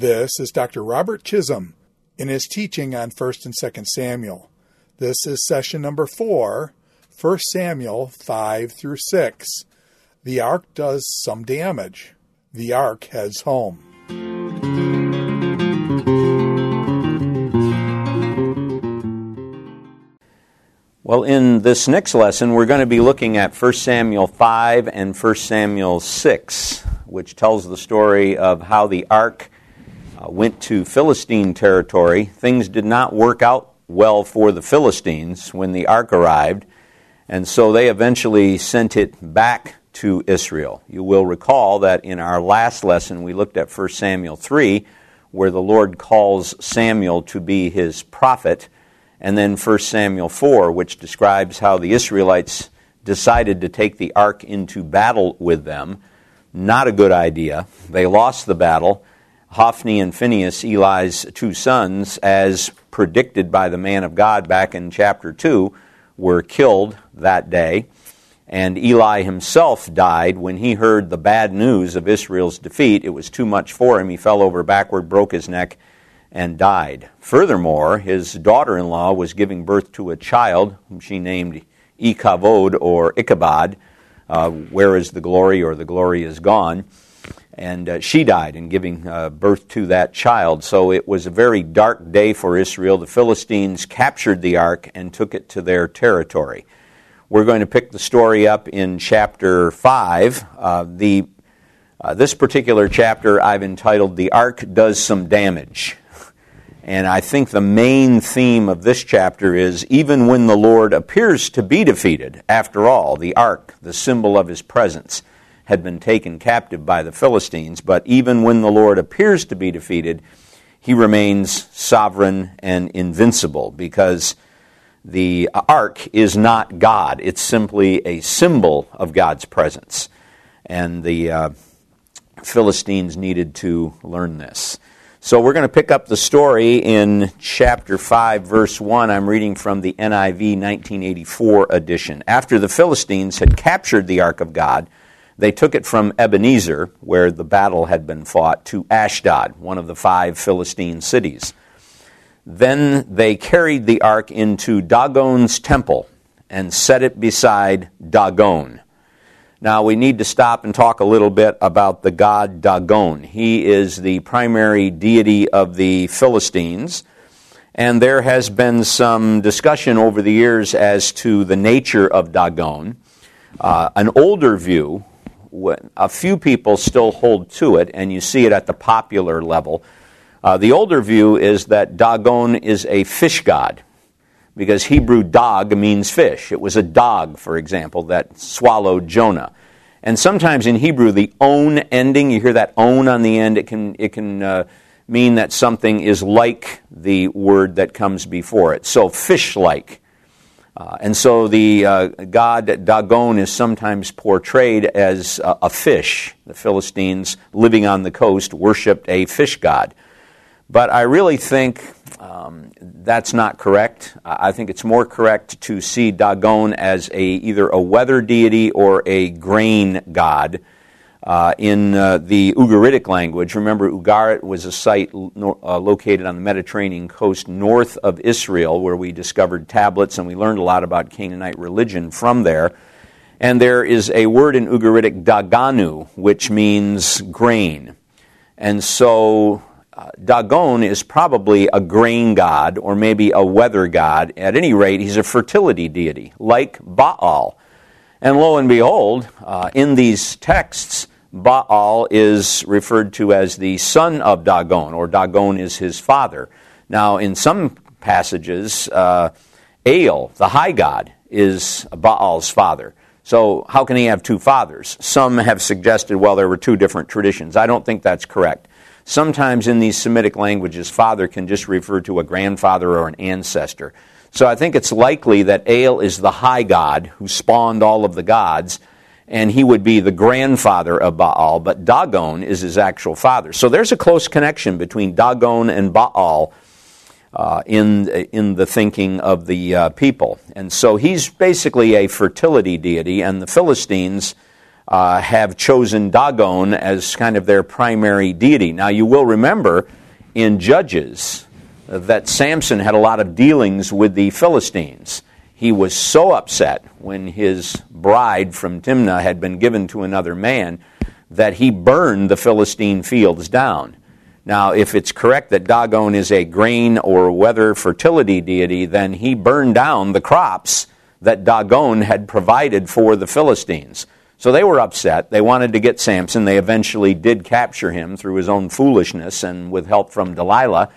This is Dr. Robert Chisholm in his teaching on 1st and 2nd Samuel. This is session number 4, 1 Samuel 5 through 6. The ark does some damage. The ark heads home. Well, in this next lesson, we're going to be looking at 1 Samuel 5 and 1 Samuel 6, which tells the story of how the ark uh, went to Philistine territory. Things did not work out well for the Philistines when the ark arrived, and so they eventually sent it back to Israel. You will recall that in our last lesson we looked at 1 Samuel 3, where the Lord calls Samuel to be his prophet, and then 1 Samuel 4, which describes how the Israelites decided to take the ark into battle with them. Not a good idea. They lost the battle. Hophni and Phinehas, Eli's two sons, as predicted by the man of God back in chapter 2, were killed that day. And Eli himself died when he heard the bad news of Israel's defeat. It was too much for him. He fell over backward, broke his neck, and died. Furthermore, his daughter in law was giving birth to a child whom she named Ikavod or Ichabod. Uh, where is the glory or the glory is gone? And uh, she died in giving uh, birth to that child. So it was a very dark day for Israel. The Philistines captured the ark and took it to their territory. We're going to pick the story up in chapter 5. Uh, the, uh, this particular chapter I've entitled The Ark Does Some Damage. And I think the main theme of this chapter is even when the Lord appears to be defeated, after all, the ark, the symbol of his presence, had been taken captive by the Philistines, but even when the Lord appears to be defeated, he remains sovereign and invincible because the ark is not God. It's simply a symbol of God's presence. And the uh, Philistines needed to learn this. So we're going to pick up the story in chapter 5, verse 1. I'm reading from the NIV 1984 edition. After the Philistines had captured the ark of God, they took it from Ebenezer, where the battle had been fought, to Ashdod, one of the five Philistine cities. Then they carried the ark into Dagon's temple and set it beside Dagon. Now we need to stop and talk a little bit about the god Dagon. He is the primary deity of the Philistines, and there has been some discussion over the years as to the nature of Dagon. Uh, an older view, a few people still hold to it, and you see it at the popular level uh, the older view is that Dagon is a fish god because Hebrew dag means fish. It was a dag, for example, that swallowed Jonah. And sometimes in Hebrew, the own ending, you hear that own on the end, it can, it can uh, mean that something is like the word that comes before it. So, fish like. Uh, and so the uh, god Dagon is sometimes portrayed as a fish. The Philistines living on the coast worshipped a fish god. But I really think um, that's not correct. I think it's more correct to see Dagon as a, either a weather deity or a grain god. Uh, in uh, the Ugaritic language, remember Ugarit was a site lo- uh, located on the Mediterranean coast north of Israel where we discovered tablets and we learned a lot about Canaanite religion from there. And there is a word in Ugaritic, Daganu, which means grain. And so Dagon is probably a grain god or maybe a weather god. At any rate, he's a fertility deity, like Baal. And lo and behold, uh, in these texts, Baal is referred to as the son of Dagon, or Dagon is his father. Now, in some passages, uh, the high god, is Baal's father. So, how can he have two fathers? Some have suggested, well, there were two different traditions. I don't think that's correct. Sometimes in these Semitic languages, father can just refer to a grandfather or an ancestor. So I think it's likely that El is the high god who spawned all of the gods, and he would be the grandfather of Baal, but Dagon is his actual father. So there's a close connection between Dagon and Baal uh, in, in the thinking of the uh, people. And so he's basically a fertility deity, and the Philistines uh, have chosen Dagon as kind of their primary deity. Now, you will remember in Judges that Samson had a lot of dealings with the Philistines. He was so upset when his bride from Timnah had been given to another man that he burned the Philistine fields down. Now, if it's correct that Dagon is a grain or weather fertility deity, then he burned down the crops that Dagon had provided for the Philistines. So they were upset. They wanted to get Samson. They eventually did capture him through his own foolishness and with help from Delilah.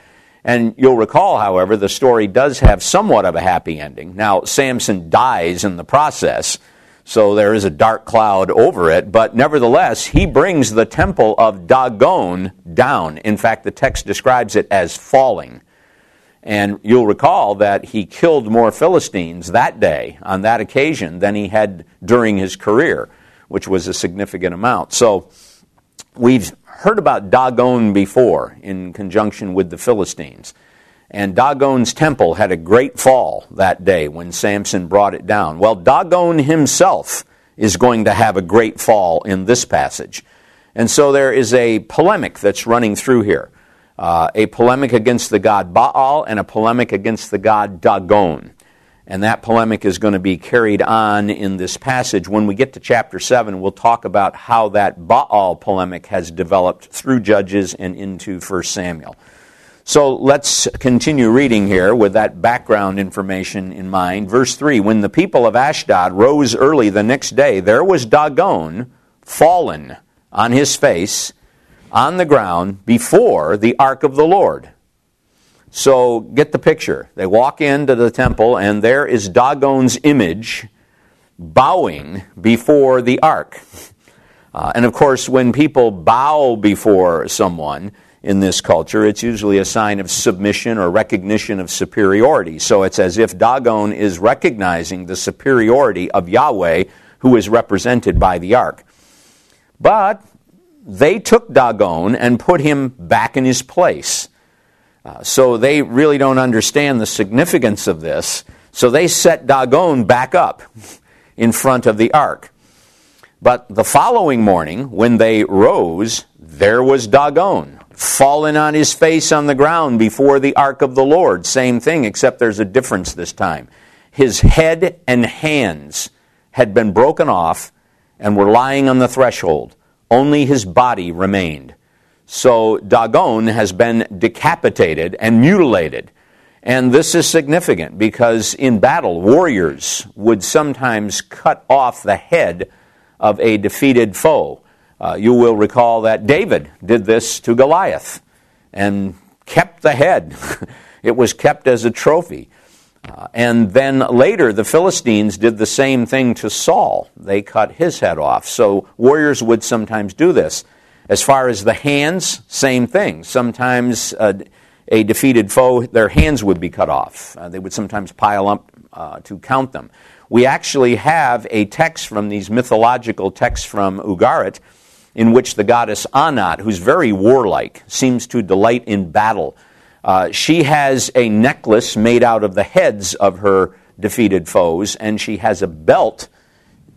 And you'll recall, however, the story does have somewhat of a happy ending. Now, Samson dies in the process, so there is a dark cloud over it, but nevertheless, he brings the temple of Dagon down. In fact, the text describes it as falling. And you'll recall that he killed more Philistines that day, on that occasion, than he had during his career which was a significant amount. So we've heard about Dagon before in conjunction with the Philistines. And Dagon's temple had a great fall that day when Samson brought it down. Well, Dagon himself is going to have a great fall in this passage. And so there is a polemic that's running through here uh, a polemic against the god Baal and a polemic against the god Dagon. And that polemic is going to be carried on in this passage. When we get to chapter 7, we'll talk about how that Baal polemic has developed through Judges and into 1 Samuel. So let's continue reading here with that background information in mind. Verse 3 When the people of Ashdod rose early the next day, there was Dagon fallen on his face on the ground before the ark of the Lord. So get the picture. They walk into the temple, and there is Dagon's image bowing before the ark. Uh, and of course, when people bow before someone in this culture, it's usually a sign of submission or recognition of superiority. So it's as if Dagon is recognizing the superiority of Yahweh, who is represented by the ark. But they took Dagon and put him back in his place. Uh, so they really don't understand the significance of this. So they set Dagon back up in front of the ark. But the following morning, when they rose, there was Dagon, fallen on his face on the ground before the ark of the Lord. Same thing, except there's a difference this time. His head and hands had been broken off and were lying on the threshold. Only his body remained. So Dagon has been decapitated and mutilated. And this is significant because in battle, warriors would sometimes cut off the head of a defeated foe. Uh, you will recall that David did this to Goliath and kept the head. it was kept as a trophy. Uh, and then later, the Philistines did the same thing to Saul. They cut his head off. So warriors would sometimes do this. As far as the hands, same thing. Sometimes uh, a defeated foe, their hands would be cut off. Uh, they would sometimes pile up uh, to count them. We actually have a text from these mythological texts from Ugarit in which the goddess Anat, who's very warlike, seems to delight in battle. Uh, she has a necklace made out of the heads of her defeated foes, and she has a belt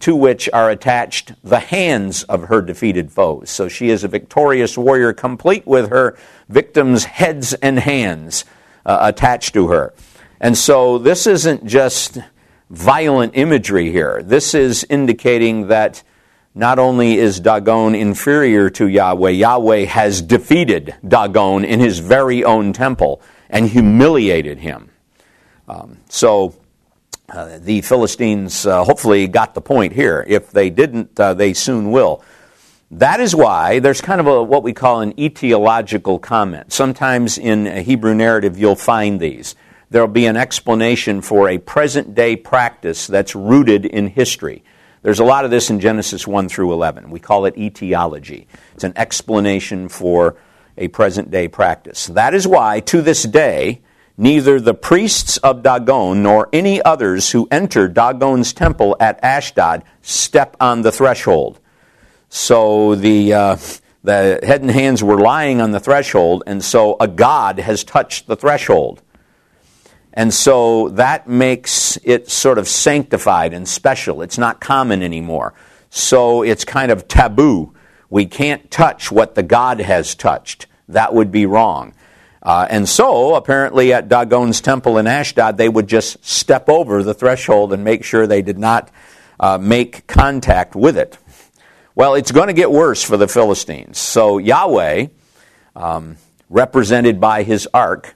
to which are attached the hands of her defeated foes. So she is a victorious warrior, complete with her victims' heads and hands uh, attached to her. And so this isn't just violent imagery here. This is indicating that not only is Dagon inferior to Yahweh, Yahweh has defeated Dagon in his very own temple and humiliated him. Um, so uh, the Philistines uh, hopefully got the point here. If they didn't, uh, they soon will. That is why there's kind of a, what we call an etiological comment. Sometimes in a Hebrew narrative, you'll find these. There'll be an explanation for a present day practice that's rooted in history. There's a lot of this in Genesis 1 through 11. We call it etiology. It's an explanation for a present day practice. That is why, to this day, neither the priests of Dagon nor any others who enter Dagon's temple at Ashdod step on the threshold. So the, uh, the head and hands were lying on the threshold, and so a god has touched the threshold. And so that makes it sort of sanctified and special. It's not common anymore. so it's kind of taboo. We can't touch what the God has touched. That would be wrong. Uh, and so, apparently, at Dagon's temple in Ashdod, they would just step over the threshold and make sure they did not uh, make contact with it. Well, it's going to get worse for the Philistines. So, Yahweh, um, represented by his ark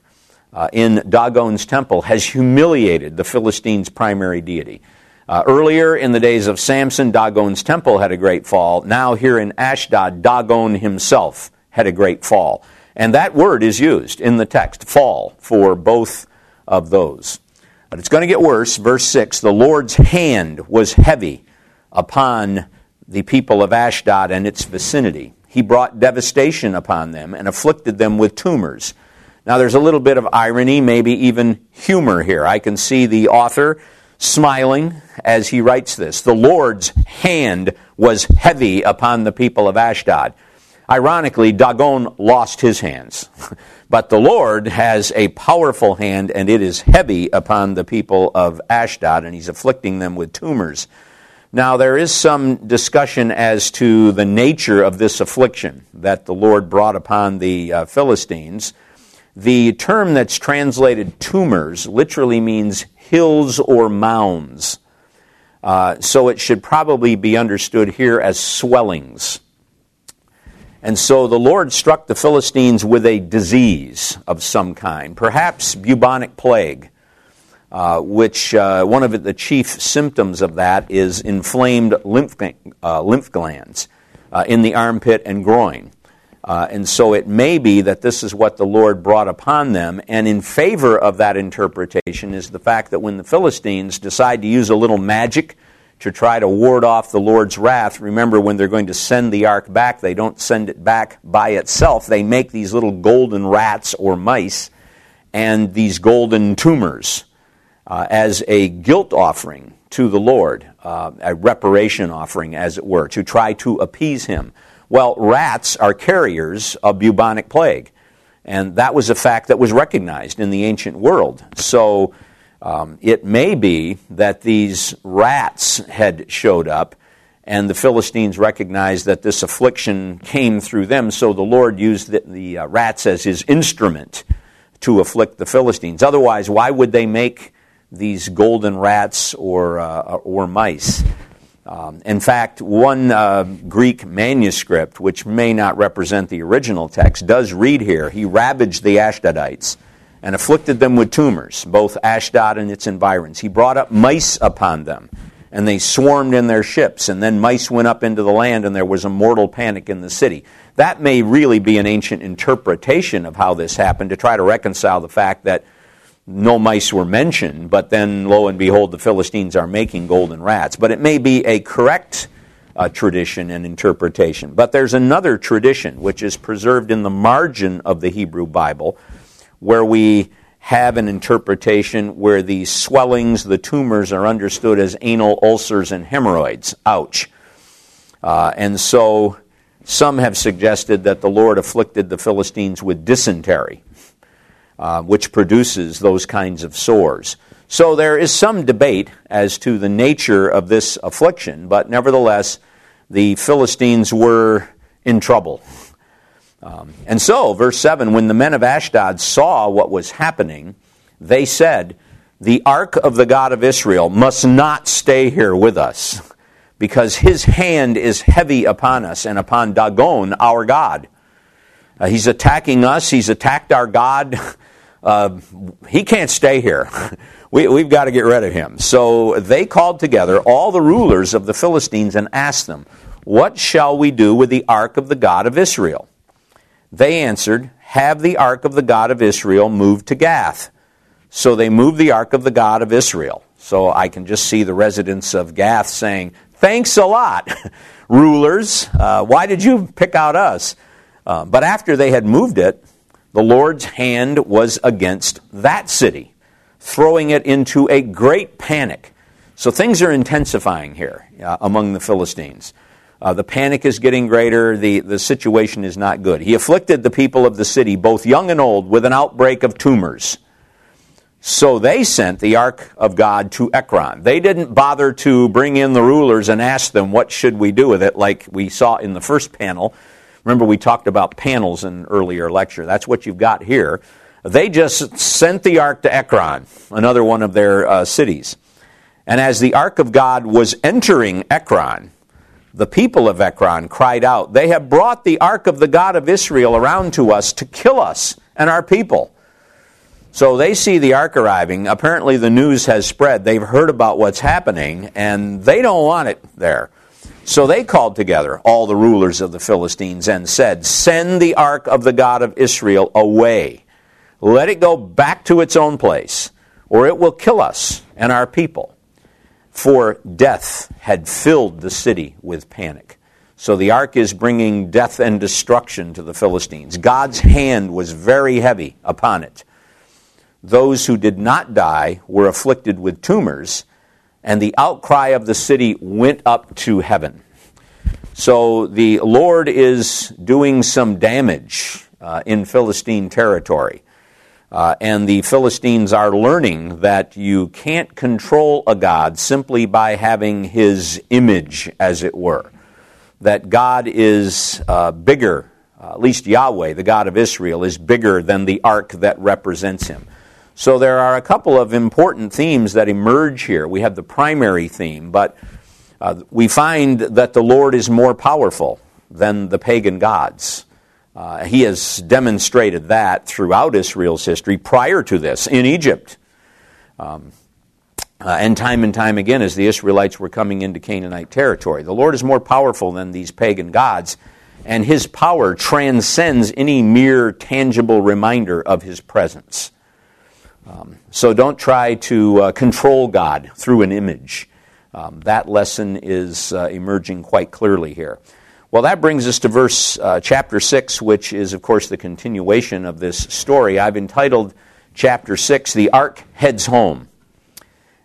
uh, in Dagon's temple, has humiliated the Philistines' primary deity. Uh, earlier in the days of Samson, Dagon's temple had a great fall. Now, here in Ashdod, Dagon himself had a great fall. And that word is used in the text, fall, for both of those. But it's going to get worse. Verse 6 The Lord's hand was heavy upon the people of Ashdod and its vicinity. He brought devastation upon them and afflicted them with tumors. Now, there's a little bit of irony, maybe even humor here. I can see the author smiling as he writes this. The Lord's hand was heavy upon the people of Ashdod. Ironically, Dagon lost his hands. But the Lord has a powerful hand, and it is heavy upon the people of Ashdod, and he's afflicting them with tumors. Now, there is some discussion as to the nature of this affliction that the Lord brought upon the uh, Philistines. The term that's translated tumors literally means hills or mounds. Uh, so it should probably be understood here as swellings. And so the Lord struck the Philistines with a disease of some kind, perhaps bubonic plague, uh, which uh, one of the chief symptoms of that is inflamed lymph, uh, lymph glands uh, in the armpit and groin. Uh, and so it may be that this is what the Lord brought upon them. And in favor of that interpretation is the fact that when the Philistines decide to use a little magic to try to ward off the Lord's wrath, remember when they're going to send the ark back, they don't send it back by itself. They make these little golden rats or mice and these golden tumors uh, as a guilt offering to the Lord, uh, a reparation offering, as it were, to try to appease him. Well, rats are carriers of bubonic plague, and that was a fact that was recognized in the ancient world. So um, it may be that these rats had showed up, and the Philistines recognized that this affliction came through them, so the Lord used the, the uh, rats as his instrument to afflict the Philistines. Otherwise, why would they make these golden rats or, uh, or mice? Um, in fact, one uh, Greek manuscript, which may not represent the original text, does read here He ravaged the Ashdodites and afflicted them with tumors, both Ashdod and its environs. He brought up mice upon them, and they swarmed in their ships, and then mice went up into the land, and there was a mortal panic in the city. That may really be an ancient interpretation of how this happened to try to reconcile the fact that no mice were mentioned, but then lo and behold, the Philistines are making golden rats. But it may be a correct uh, tradition and interpretation. But there's another tradition which is preserved in the margin of the Hebrew Bible where we have an interpretation where the swellings, the tumors, are understood as anal ulcers and hemorrhoids. Ouch. Uh, and so some have suggested that the Lord afflicted the Philistines with dysentery uh, which produces those kinds of sores. So there is some debate as to the nature of this affliction, but nevertheless, the Philistines were in trouble. Um, and so, verse 7 when the men of Ashdod saw what was happening, they said, The ark of the God of Israel must not stay here with us, because his hand is heavy upon us and upon Dagon, our God. Uh, he's attacking us, he's attacked our God. uh, he can't stay here. we, we've got to get rid of him. So they called together all the rulers of the Philistines and asked them, What shall we do with the ark of the God of Israel? They answered, Have the ark of the God of Israel moved to Gath. So they moved the ark of the God of Israel. So I can just see the residents of Gath saying, Thanks a lot, rulers. Uh, why did you pick out us? Uh, but after they had moved it, the Lord's hand was against that city, throwing it into a great panic. So things are intensifying here uh, among the Philistines. Uh, the panic is getting greater. The, the situation is not good. He afflicted the people of the city, both young and old, with an outbreak of tumors. So they sent the ark of God to Ekron. They didn't bother to bring in the rulers and ask them what should we do with it like we saw in the first panel. Remember we talked about panels in an earlier lecture. That's what you've got here. They just sent the ark to Ekron, another one of their uh, cities. And as the ark of God was entering Ekron, the people of Ekron cried out, They have brought the ark of the God of Israel around to us to kill us and our people. So they see the ark arriving. Apparently, the news has spread. They've heard about what's happening, and they don't want it there. So they called together all the rulers of the Philistines and said, Send the ark of the God of Israel away. Let it go back to its own place, or it will kill us and our people for death had filled the city with panic. So the ark is bringing death and destruction to the Philistines. God's hand was very heavy upon it. Those who did not die were afflicted with tumors, and the outcry of the city went up to heaven. So the Lord is doing some damage uh, in Philistine territory. Uh, and the Philistines are learning that you can't control a God simply by having his image, as it were. That God is uh, bigger, uh, at least Yahweh, the God of Israel, is bigger than the ark that represents him. So there are a couple of important themes that emerge here. We have the primary theme, but uh, we find that the Lord is more powerful than the pagan gods. Uh, he has demonstrated that throughout Israel's history prior to this in Egypt. Um, uh, and time and time again as the Israelites were coming into Canaanite territory. The Lord is more powerful than these pagan gods, and his power transcends any mere tangible reminder of his presence. Um, so don't try to uh, control God through an image. Um, that lesson is uh, emerging quite clearly here. Well, that brings us to verse uh, chapter 6, which is, of course, the continuation of this story. I've entitled chapter 6, The Ark Heads Home.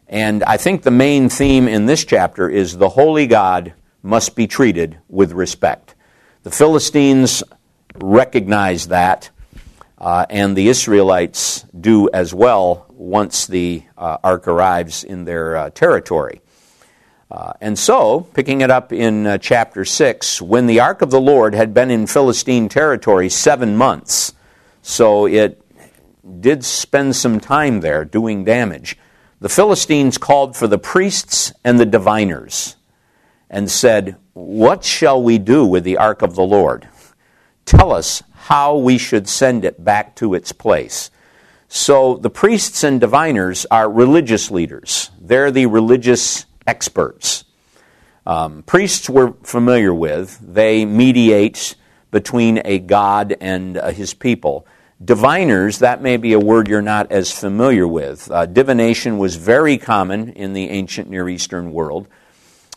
And I think the main theme in this chapter is the holy God must be treated with respect. The Philistines recognize that, uh, and the Israelites do as well once the uh, ark arrives in their uh, territory. Uh, and so, picking it up in uh, chapter 6, when the ark of the Lord had been in Philistine territory seven months, so it did spend some time there doing damage, the Philistines called for the priests and the diviners and said, What shall we do with the ark of the Lord? Tell us how we should send it back to its place. So the priests and diviners are religious leaders. They're the religious experts. Um, priests we're familiar with, they mediate between a God and uh, his people. Diviners, that may be a word you're not as familiar with. Uh, divination was very common in the ancient Near Eastern world.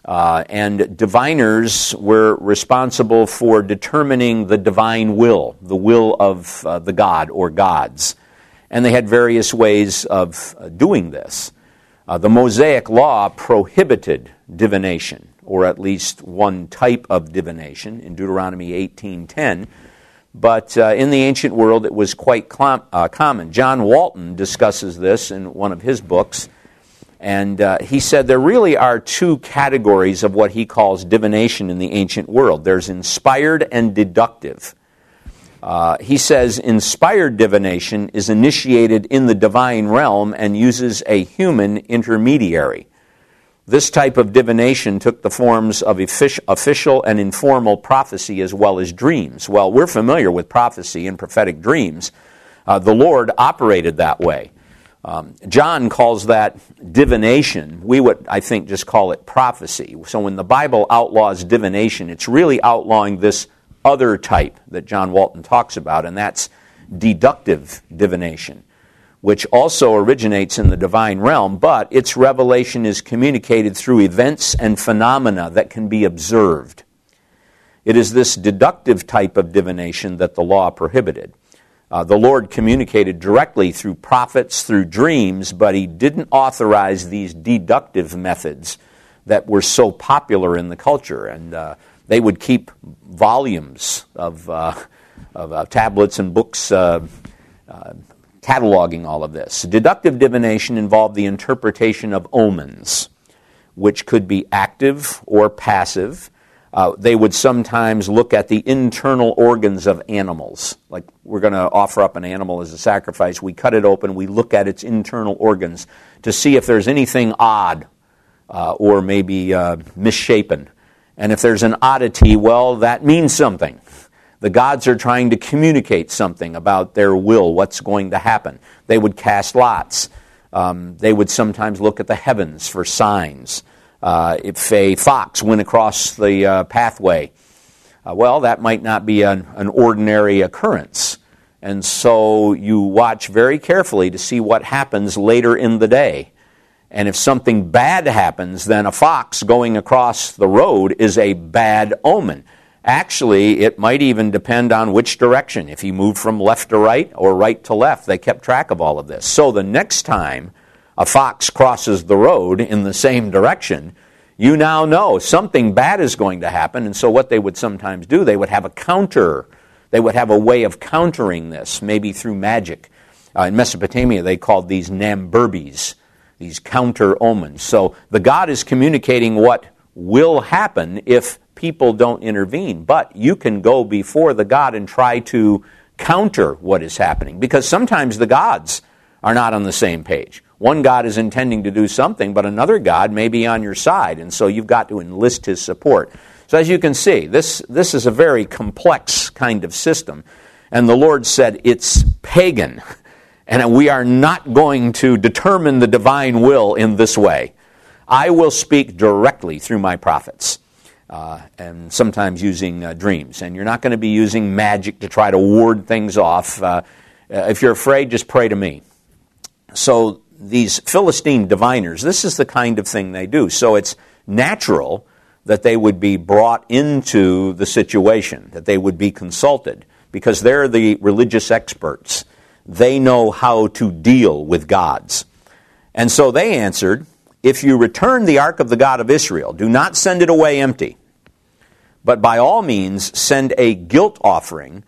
Uh, and diviners were responsible for determining the divine will, the will of uh, the God or gods. And they had various ways of uh, doing this. Uh, the Mosaic Law prohibited divination, or at least one type of divination, in Deuteronomy 18:10. But uh, in the ancient world, it was quite uh, common. John Walton discusses this in one of his books, and uh, he said there really are two categories of what he calls divination in the ancient world. There's inspired and deductive. Uh, he says inspired divination is initiated in the divine realm and uses a human intermediary. This type of divination took the forms of official and informal prophecy as well as dreams. Well, we're familiar with prophecy and prophetic dreams. Uh, the Lord operated that way. Um, John calls that divination. We would, I think, just call it prophecy. So when the Bible outlaws divination, it's really outlawing this other type that John Walton talks about, and that's deductive divination, which also originates in the divine realm, but its revelation is communicated through events and phenomena that can be observed. It is this deductive type of divination that the law prohibited. Uh, the Lord communicated directly through prophets, through dreams, but He didn't authorize these deductive methods that were so popular in the culture. And uh, they would keep volumes of, uh, of uh, tablets and books, uh, uh cataloging all of this. Deductive divination involved the interpretation of omens, which could be active or passive. Uh, they would sometimes look at the internal organs of animals. Like we're going to offer up an animal as a sacrifice. We cut it open, we look at its internal organs to see if there's anything odd uh, or maybe uh, misshapen. And if there's an oddity, well, that means something. The gods are trying to communicate something about their will, what's going to happen. They would cast lots. Um, they would sometimes look at the heavens for signs. Uh, if a fox went across the uh, pathway, uh, well, that might not be an, an ordinary occurrence. And so you watch very carefully to see what happens later in the day. And if something bad happens, then a fox going across the road is a bad omen. Actually, it might even depend on which direction. If he moved from left to right or right to left, they kept track of all of this. So the next time a fox crosses the road in the same direction, you now know something bad is going to happen. And so what they would sometimes do, they would have a counter. They would have a way of countering this, maybe through magic. Uh, in Mesopotamia, they called these namburbis, these counter omens. So the god is communicating what will happen if people don't intervene. But you can go before the God and try to counter what is happening because sometimes the gods are not on the same page. One God is intending to do something, but another God may be on your side, and so you've got to enlist his support. So, as you can see, this, this is a very complex kind of system. And the Lord said it's pagan, and we are not going to determine the divine will in this way. I will speak directly through my prophets uh, and sometimes using uh, dreams. And you're not going to be using magic to try to ward things off. Uh, uh, if you're afraid, just pray to me. So these Philistine diviners, this is the kind of thing they do. So it's natural that they would be brought into the situation, that they would be consulted, because they're the religious experts. They know how to deal with gods. And so they answered, if you return the ark of the God of Israel, do not send it away empty, but by all means send a guilt offering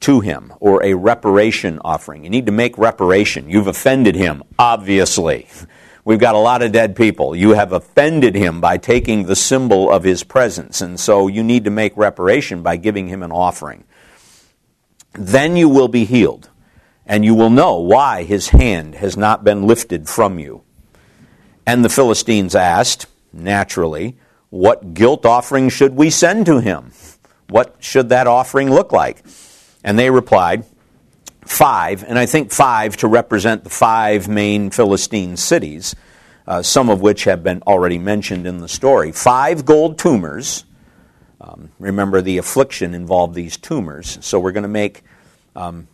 to him or a reparation offering. You need to make reparation. You've offended him, obviously. We've got a lot of dead people. You have offended him by taking the symbol of his presence, and so you need to make reparation by giving him an offering. Then you will be healed, and you will know why his hand has not been lifted from you. And the Philistines asked, naturally, What guilt offering should we send to him? What should that offering look like? And they replied, Five, and I think five to represent the five main Philistine cities, uh, some of which have been already mentioned in the story. Five gold tumors. Um, remember, the affliction involved these tumors, so we're going to make um,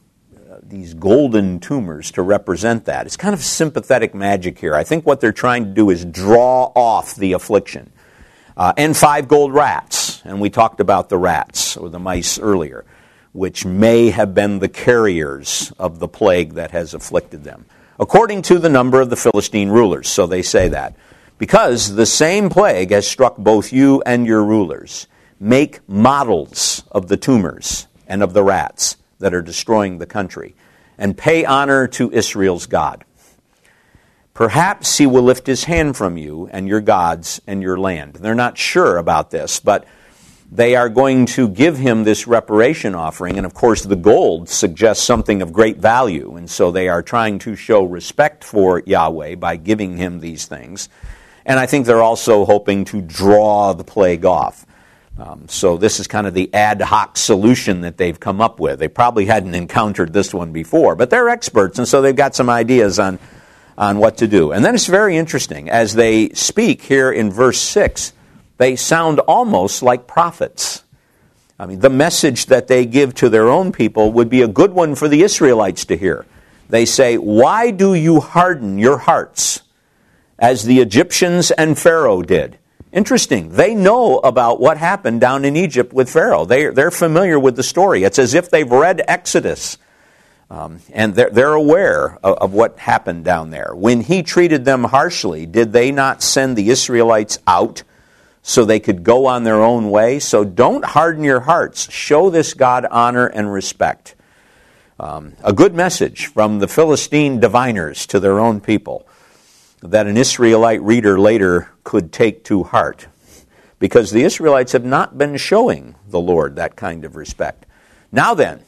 these golden tumors to represent that. It's kind of sympathetic magic here. I think what they're trying to do is draw off the affliction. Uh, and five gold rats, and we talked about the rats or the mice earlier, which may have been the carriers of the plague that has afflicted them, according to the number of the Philistine rulers. So they say that. Because the same plague has struck both you and your rulers. Make models of the tumors and of the rats that are destroying the country, and pay honor to Israel's God. Perhaps he will lift his hand from you and your gods and your land. They're not sure about this, but they are going to give him this reparation offering. And of course, the gold suggests something of great value. And so they are trying to show respect for Yahweh by giving him these things. And I think they're also hoping to draw the plague off. Um, so this is kind of the ad hoc solution that they've come up with. They probably hadn't encountered this one before, but they're experts, and so they've got some ideas on, on what to do. And then it's very interesting. As they speak here in verse 6, they sound almost like prophets. I mean, the message that they give to their own people would be a good one for the Israelites to hear. They say, Why do you harden your hearts as the Egyptians and Pharaoh did? Interesting. They know about what happened down in Egypt with Pharaoh. They, they're familiar with the story. It's as if they've read Exodus. Um, and they're, they're aware of, of, what happened down there. When he treated them harshly, did they not send the Israelites out so they could go on their own way? So don't harden your hearts. Show this God honor and respect. Um, a good message from the Philistine diviners to their own people that an Israelite reader later could take to heart because the Israelites have not been showing the Lord that kind of respect. Now then,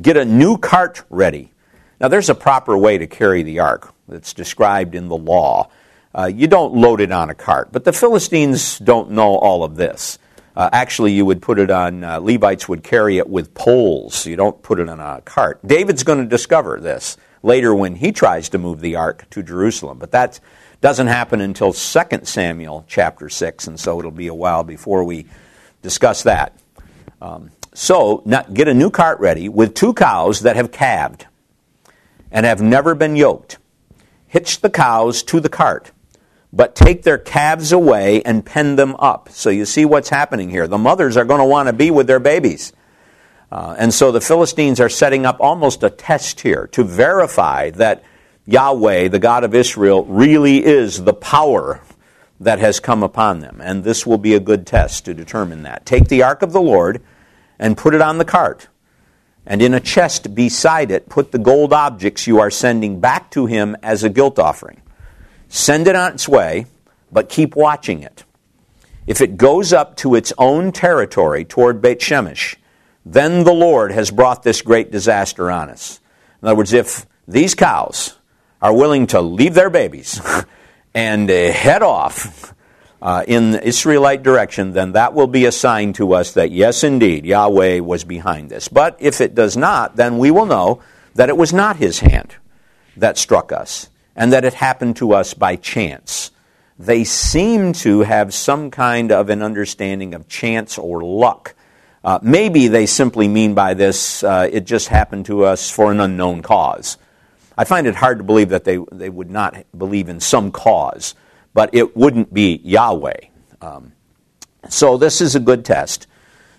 get a new cart ready. Now, there's a proper way to carry the ark that's described in the law. Uh, you don't load it on a cart, but the Philistines don't know all of this. Uh, actually, you would put it on, uh, Levites would carry it with poles. You don't put it on a cart. David's going to discover this later when he tries to move the ark to Jerusalem, but that doesn't happen until 2 Samuel chapter 6, and so it'll be a while before we discuss that. Um, so, get a new cart ready with two cows that have calved and have never been yoked. Hitch the cows to the cart, but take their calves away and pen them up. So, you see what's happening here. The mothers are going to want to be with their babies. Uh, and so the Philistines are setting up almost a test here to verify that Yahweh, the God of Israel, really is the power that has come upon them. And this will be a good test to determine that. Take the ark of the Lord and put it on the cart. And in a chest beside it, put the gold objects you are sending back to him as a guilt offering. Send it on its way, but keep watching it. If it goes up to its own territory toward Beit Shemesh, then the Lord has brought this great disaster on us. In other words, if these cows are willing to leave their babies and uh, head off uh, in the Israelite direction, then that will be a sign to us that yes, indeed, Yahweh was behind this. But if it does not, then we will know that it was not his hand that struck us and that it happened to us by chance. They seem to have some kind of an understanding of chance or luck. Uh, maybe they simply mean by this, uh, it just happened to us for an unknown cause. I find it hard to believe that they, they would not believe in some cause but it wouldn't be Yahweh. Um, so this is a good test.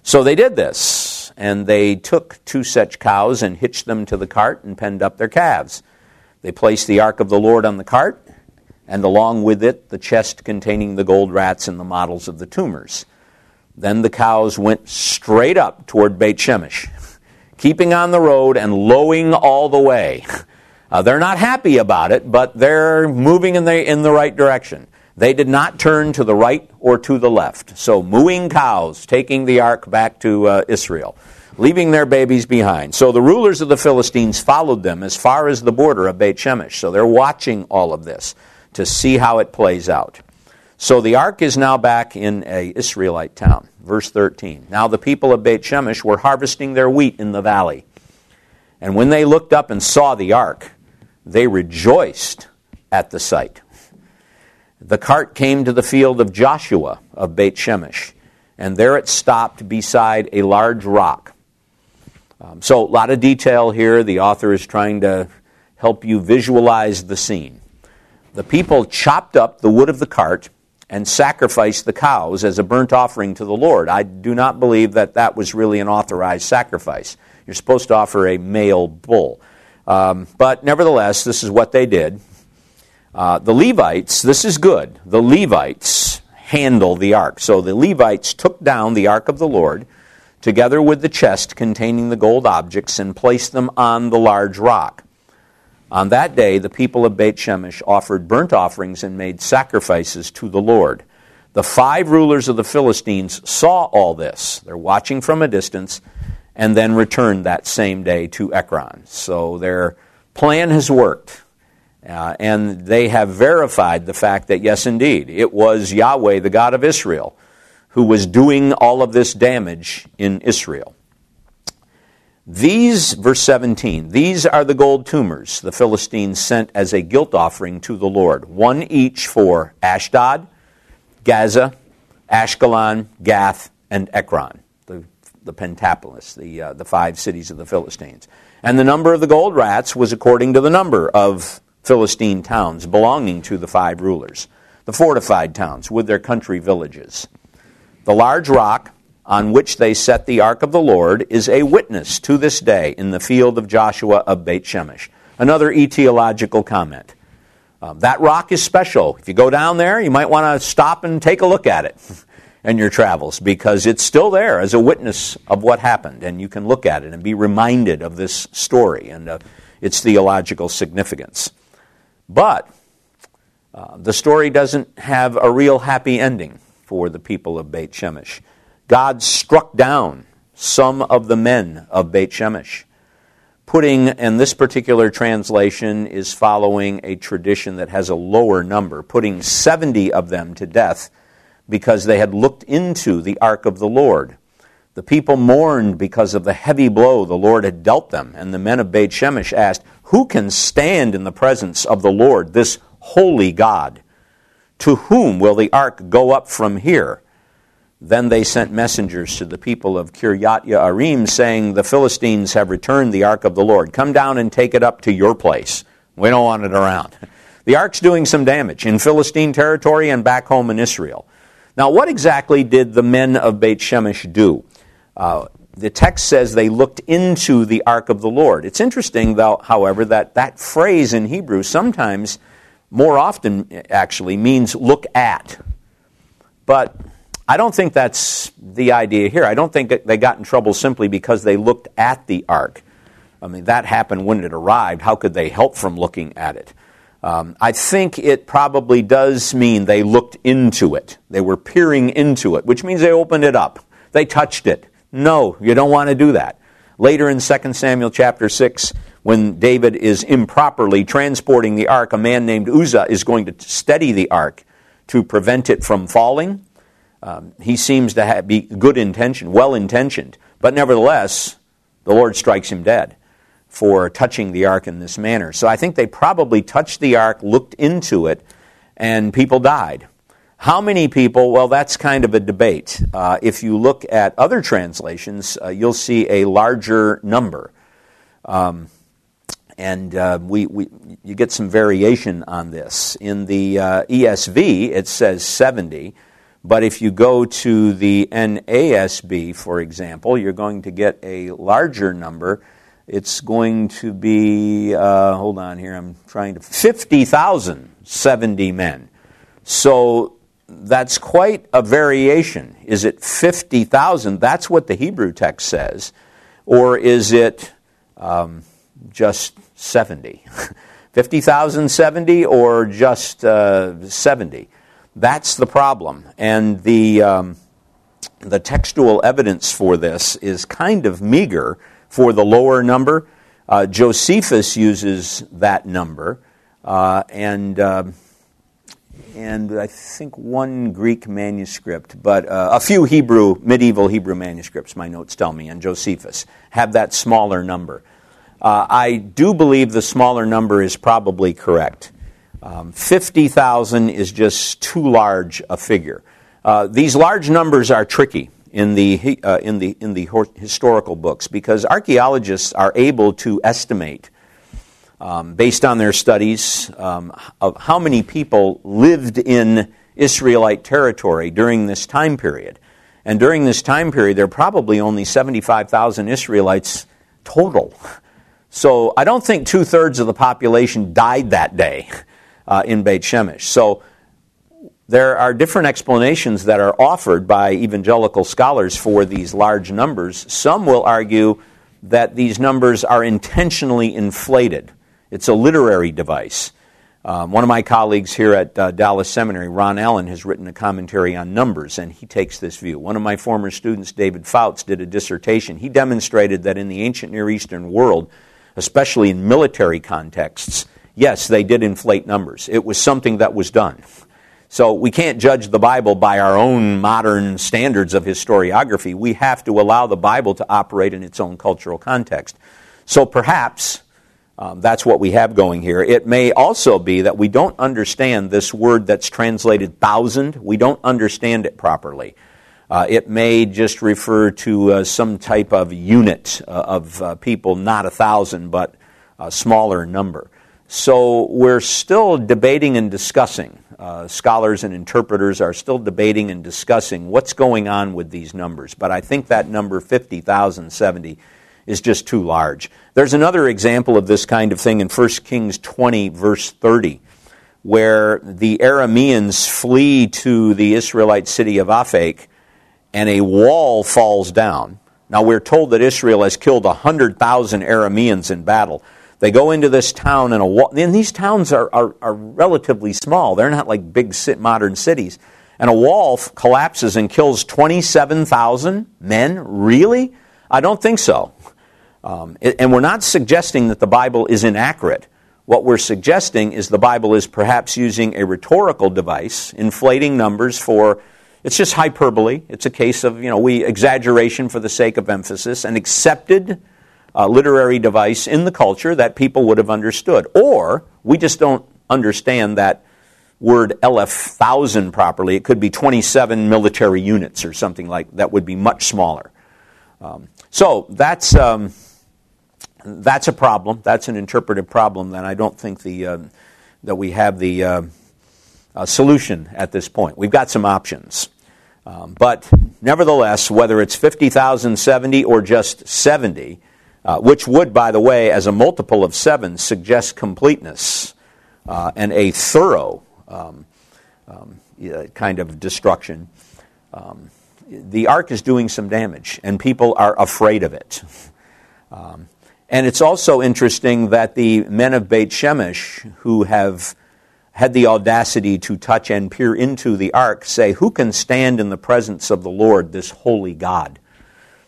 So they did this, and they took two such cows and hitched them to the cart and penned up their calves. They placed the ark of the Lord on the cart, and along with it the chest containing the gold rats and the models of the tumors. Then the cows went straight up toward Beit Shemesh, keeping on the road and lowing all the way. Uh, they're not happy about it, but they're moving in the, in the right direction. They did not turn to the right or to the left. So, mooing cows, taking the ark back to uh, Israel, leaving their babies behind. So, the rulers of the Philistines followed them as far as the border of Beit Shemesh. So, they're watching all of this to see how it plays out. So, the ark is now back in a Israelite town. Verse 13. Now, the people of Beit Shemesh were harvesting their wheat in the valley. And when they looked up and saw the ark, they rejoiced at the sight. The cart came to the field of Joshua of Beit Shemesh, and there it stopped beside a large rock. Um, so, a lot of detail here. The author is trying to help you visualize the scene. The people chopped up the wood of the cart and sacrificed the cows as a burnt offering to the Lord. I do not believe that that was really an authorized sacrifice. You're supposed to offer a male bull. Um, but nevertheless, this is what they did. Uh, the Levites, this is good. The Levites handle the ark. So the Levites took down the ark of the Lord together with the chest containing the gold objects and placed them on the large rock. On that day, the people of Beit Shemesh offered burnt offerings and made sacrifices to the Lord. The five rulers of the Philistines saw all this. They're watching from a distance and then returned that same day to Ekron. So their plan has worked. Uh, and they have verified the fact that, yes, indeed, it was Yahweh, the God of Israel, who was doing all of this damage in Israel. These, verse 17, these are the gold tumors the Philistines sent as a guilt offering to the Lord, one each for Ashdod, Gaza, Ashkelon, Gath, and Ekron the the Pentapolis, the, uh, the five cities of the Philistines. And the number of the gold rats was according to the number of Philistine towns belonging to the five rulers, the fortified towns with their country villages. The large rock on which they set the ark of the Lord is a witness to this day in the field of Joshua of Beit Shemesh. Another etiological comment. Um, that rock is special. If you go down there, you might want to stop and take a look at it. in your travels because it's still there as a witness of what happened, and you can look at it and be reminded of this story and uh, its theological significance. But uh, the story doesn't have a real happy ending for the people of Beit Shemesh. God struck down some of the men of Beit Shemesh. Putting, and this particular translation is following a tradition that has a lower number, putting 70 of them to death because they had looked into the ark of the Lord. The people mourned because of the heavy blow the Lord had dealt them, and the men of Beit Shemesh asked, Who can stand in the presence of the Lord, this holy God? To whom will the ark go up from here? Then they sent messengers to the people of Kiryat Yearim, saying, The Philistines have returned the ark of the Lord. Come down and take it up to your place. We don't want it around. The ark's doing some damage in Philistine territory and back home in Israel. Now, what exactly did the men of Beit Shemesh do? Uh, the text says they looked into the ark of the Lord. It's interesting, though, however, that that phrase in Hebrew sometimes, more often actually, means look at. But I don't think that's the idea here. I don't think they got in trouble simply because they looked at the ark. I mean, that happened when it arrived. How could they help from looking at it? Um, I think it probably does mean they looked into it. They were peering into it, which means they opened it up. They touched it. No, you don't want to do that. Later in 2 Samuel chapter 6, when David is improperly transporting the ark, a man named Uzzah is going to steady the ark to prevent it from falling. Um, he seems to have, be good intentioned, well intentioned, but nevertheless, the Lord strikes him dead for touching the ark in this manner. So I think they probably touched the ark, looked into it, and people died. How many people? Well, that's kind of a debate. Uh, if you look at other translations, uh, you'll see a larger number. Um, and uh, we, we, you get some variation on this. In the uh, ESV, it says 70. But if you go to the NASB, for example, you're going to get a larger number. It's going to be, uh, hold on here, I'm trying to, 50,070 men. So that's quite a variation. Is it 50,000? That's what the Hebrew text says. Or is it um, just 70? 50,070 or just uh, 70? That's the problem. And the, um, the textual evidence for this is kind of meager for the lower number. Uh, Josephus uses that number, uh, and, uh, and I think one Greek manuscript, but uh, a few Hebrew, medieval Hebrew manuscripts, my notes tell me, and Josephus have that smaller number. Uh, I do believe the smaller number is probably correct. Um, 50,000 is just too large a figure. Uh, these large numbers are tricky in the, uh, in, the, in the historical books because archaeologists are able to estimate, um, based on their studies, um, of how many people lived in Israelite territory during this time period. And during this time period, there are probably only 75,000 Israelites total. So I don't think two thirds of the population died that day uh, in Beit Shemesh. So there are different explanations that are offered by evangelical scholars for these large numbers. Some will argue that these numbers are intentionally inflated. It's a literary device. Um, one of my colleagues here at uh, Dallas Seminary, Ron Allen, has written a commentary on numbers, and he takes this view. One of my former students, David Fouts, did a dissertation. He demonstrated that in the ancient Near Eastern world, especially in military contexts, yes, they did inflate numbers. It was something that was done. So we can't judge the Bible by our own modern standards of historiography. We have to allow the Bible to operate in its own cultural context. So perhaps um, that's what we have going here. It may also be that we don't understand this word that's translated thousand. We don't understand it properly. Uh, it may just refer to uh, some type of unit uh, of uh, people, not a thousand, but a smaller number. So we're still debating and discussing. Uh, scholars and interpreters are still debating and discussing what's going on with these numbers. But I think that number 50,070 is just too large. There's another example of this kind of thing in 1 Kings 20, verse 30, where the Arameans flee to the Israelite city of Aphek and a wall falls down. Now we're told that Israel has killed 100,000 Arameans in battle. They go into this town and a and these towns are, are, are relatively small. They're not like big modern cities. And a wall collapses and kills 27,000 men? Really? I don't think so. Um, and we're not suggesting that the Bible is inaccurate. What we're suggesting is the Bible is perhaps using a rhetorical device, inflating numbers for it's just hyperbole. It's a case of, you know, we exaggeration for the sake of emphasis, and accepted uh, literary device in the culture that people would have understood. Or we just don't understand that word elef thousand properly. It could be 27 military units or something like that would be much smaller. Um, so that's um, that's a problem. That's an interpretive problem that I don't think the uh, that we have the uh, uh, solution at this point. We've got some options. Um, but nevertheless, whether it's 50,000, 70, or just 70, uh, which would, by the way, as a multiple of 7, suggest completeness uh, and a thorough um, um, kind of destruction, um, the ark is doing some damage, and people are afraid of it. Um, and it's also interesting that the men of Beit Shemesh, who have had the audacity to touch and peer into the ark say, Who can stand in the presence of the Lord, this holy God?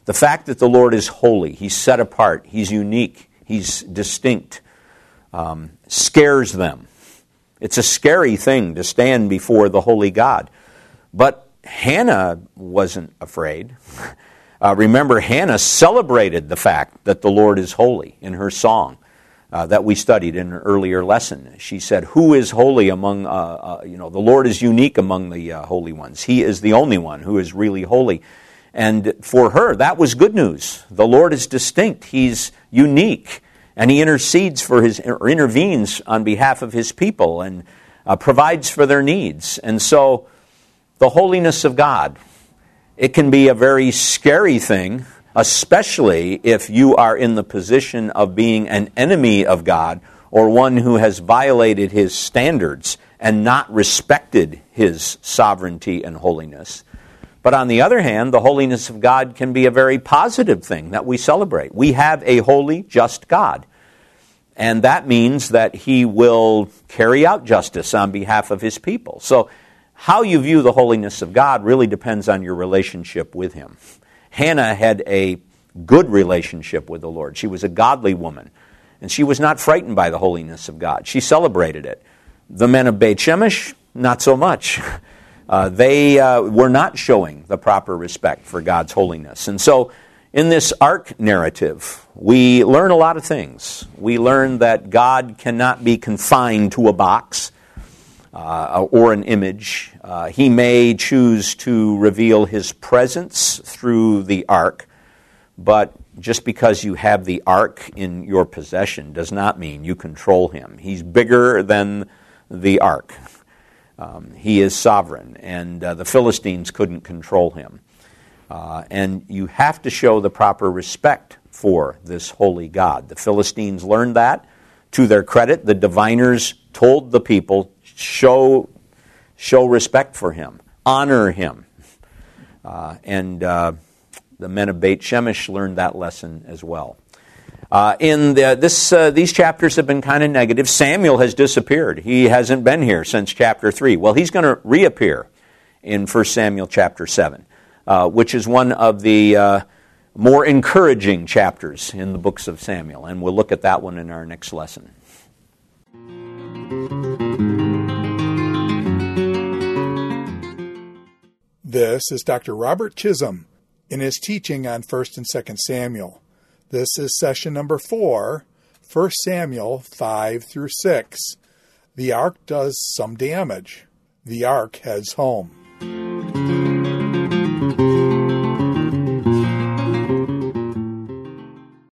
The fact that the Lord is holy, He's set apart, He's unique, He's distinct, um, scares them. It's a scary thing to stand before the holy God. But Hannah wasn't afraid. Uh, remember, Hannah celebrated the fact that the Lord is holy in her song uh, that we studied in an earlier lesson. She said, "Who is holy among uh, uh, you know the Lord is unique among the uh, holy ones. He is the only one who is really holy." And for her, that was good news. The Lord is distinct. He's unique, and He intercedes for His or intervenes on behalf of His people and uh, provides for their needs. And so, the holiness of God, it can be a very scary thing especially if you are in the position of being an enemy of God or one who has violated his standards and not respected his sovereignty and holiness. But on the other hand, the holiness of God can be a very positive thing that we celebrate. We have a holy, just God. And that means that he will carry out justice on behalf of his people. So, how you view the holiness of God really depends on your relationship with him. Hannah had a good relationship with the Lord. She was a godly woman, and she was not frightened by the holiness of God. She celebrated it. The men of Beit Shemesh, not so much. Uh, they uh, were not showing the proper respect for God's holiness. And so, in this ark narrative, we learn a lot of things. We learn that God cannot be confined to a box uh, or an image. Uh, he may choose to reveal his presence through the ark, but just because you have the ark in your possession does not mean you control him. He's bigger than the ark. Um, he is sovereign, and uh, the Philistines couldn't control him. Uh, and you have to show the proper respect for this holy God. The Philistines learned that. To their credit, the diviners told the people show, show respect for him, honor him. Uh, and uh, the men of Beit Shemesh learned that lesson as well. Uh, in the, this, uh, these chapters have been kind of negative. Samuel has disappeared. He hasn't been here since chapter 3. Well, he's going to reappear in 1 Samuel chapter 7, uh, which is one of the uh, more encouraging chapters in the books of Samuel. And we'll look at that one in our next lesson. This is Dr. Robert Chisholm in his teaching on 1st and 2nd Samuel. This is session number 4, 1 Samuel 5 through 6. The ark does some damage. The ark heads home.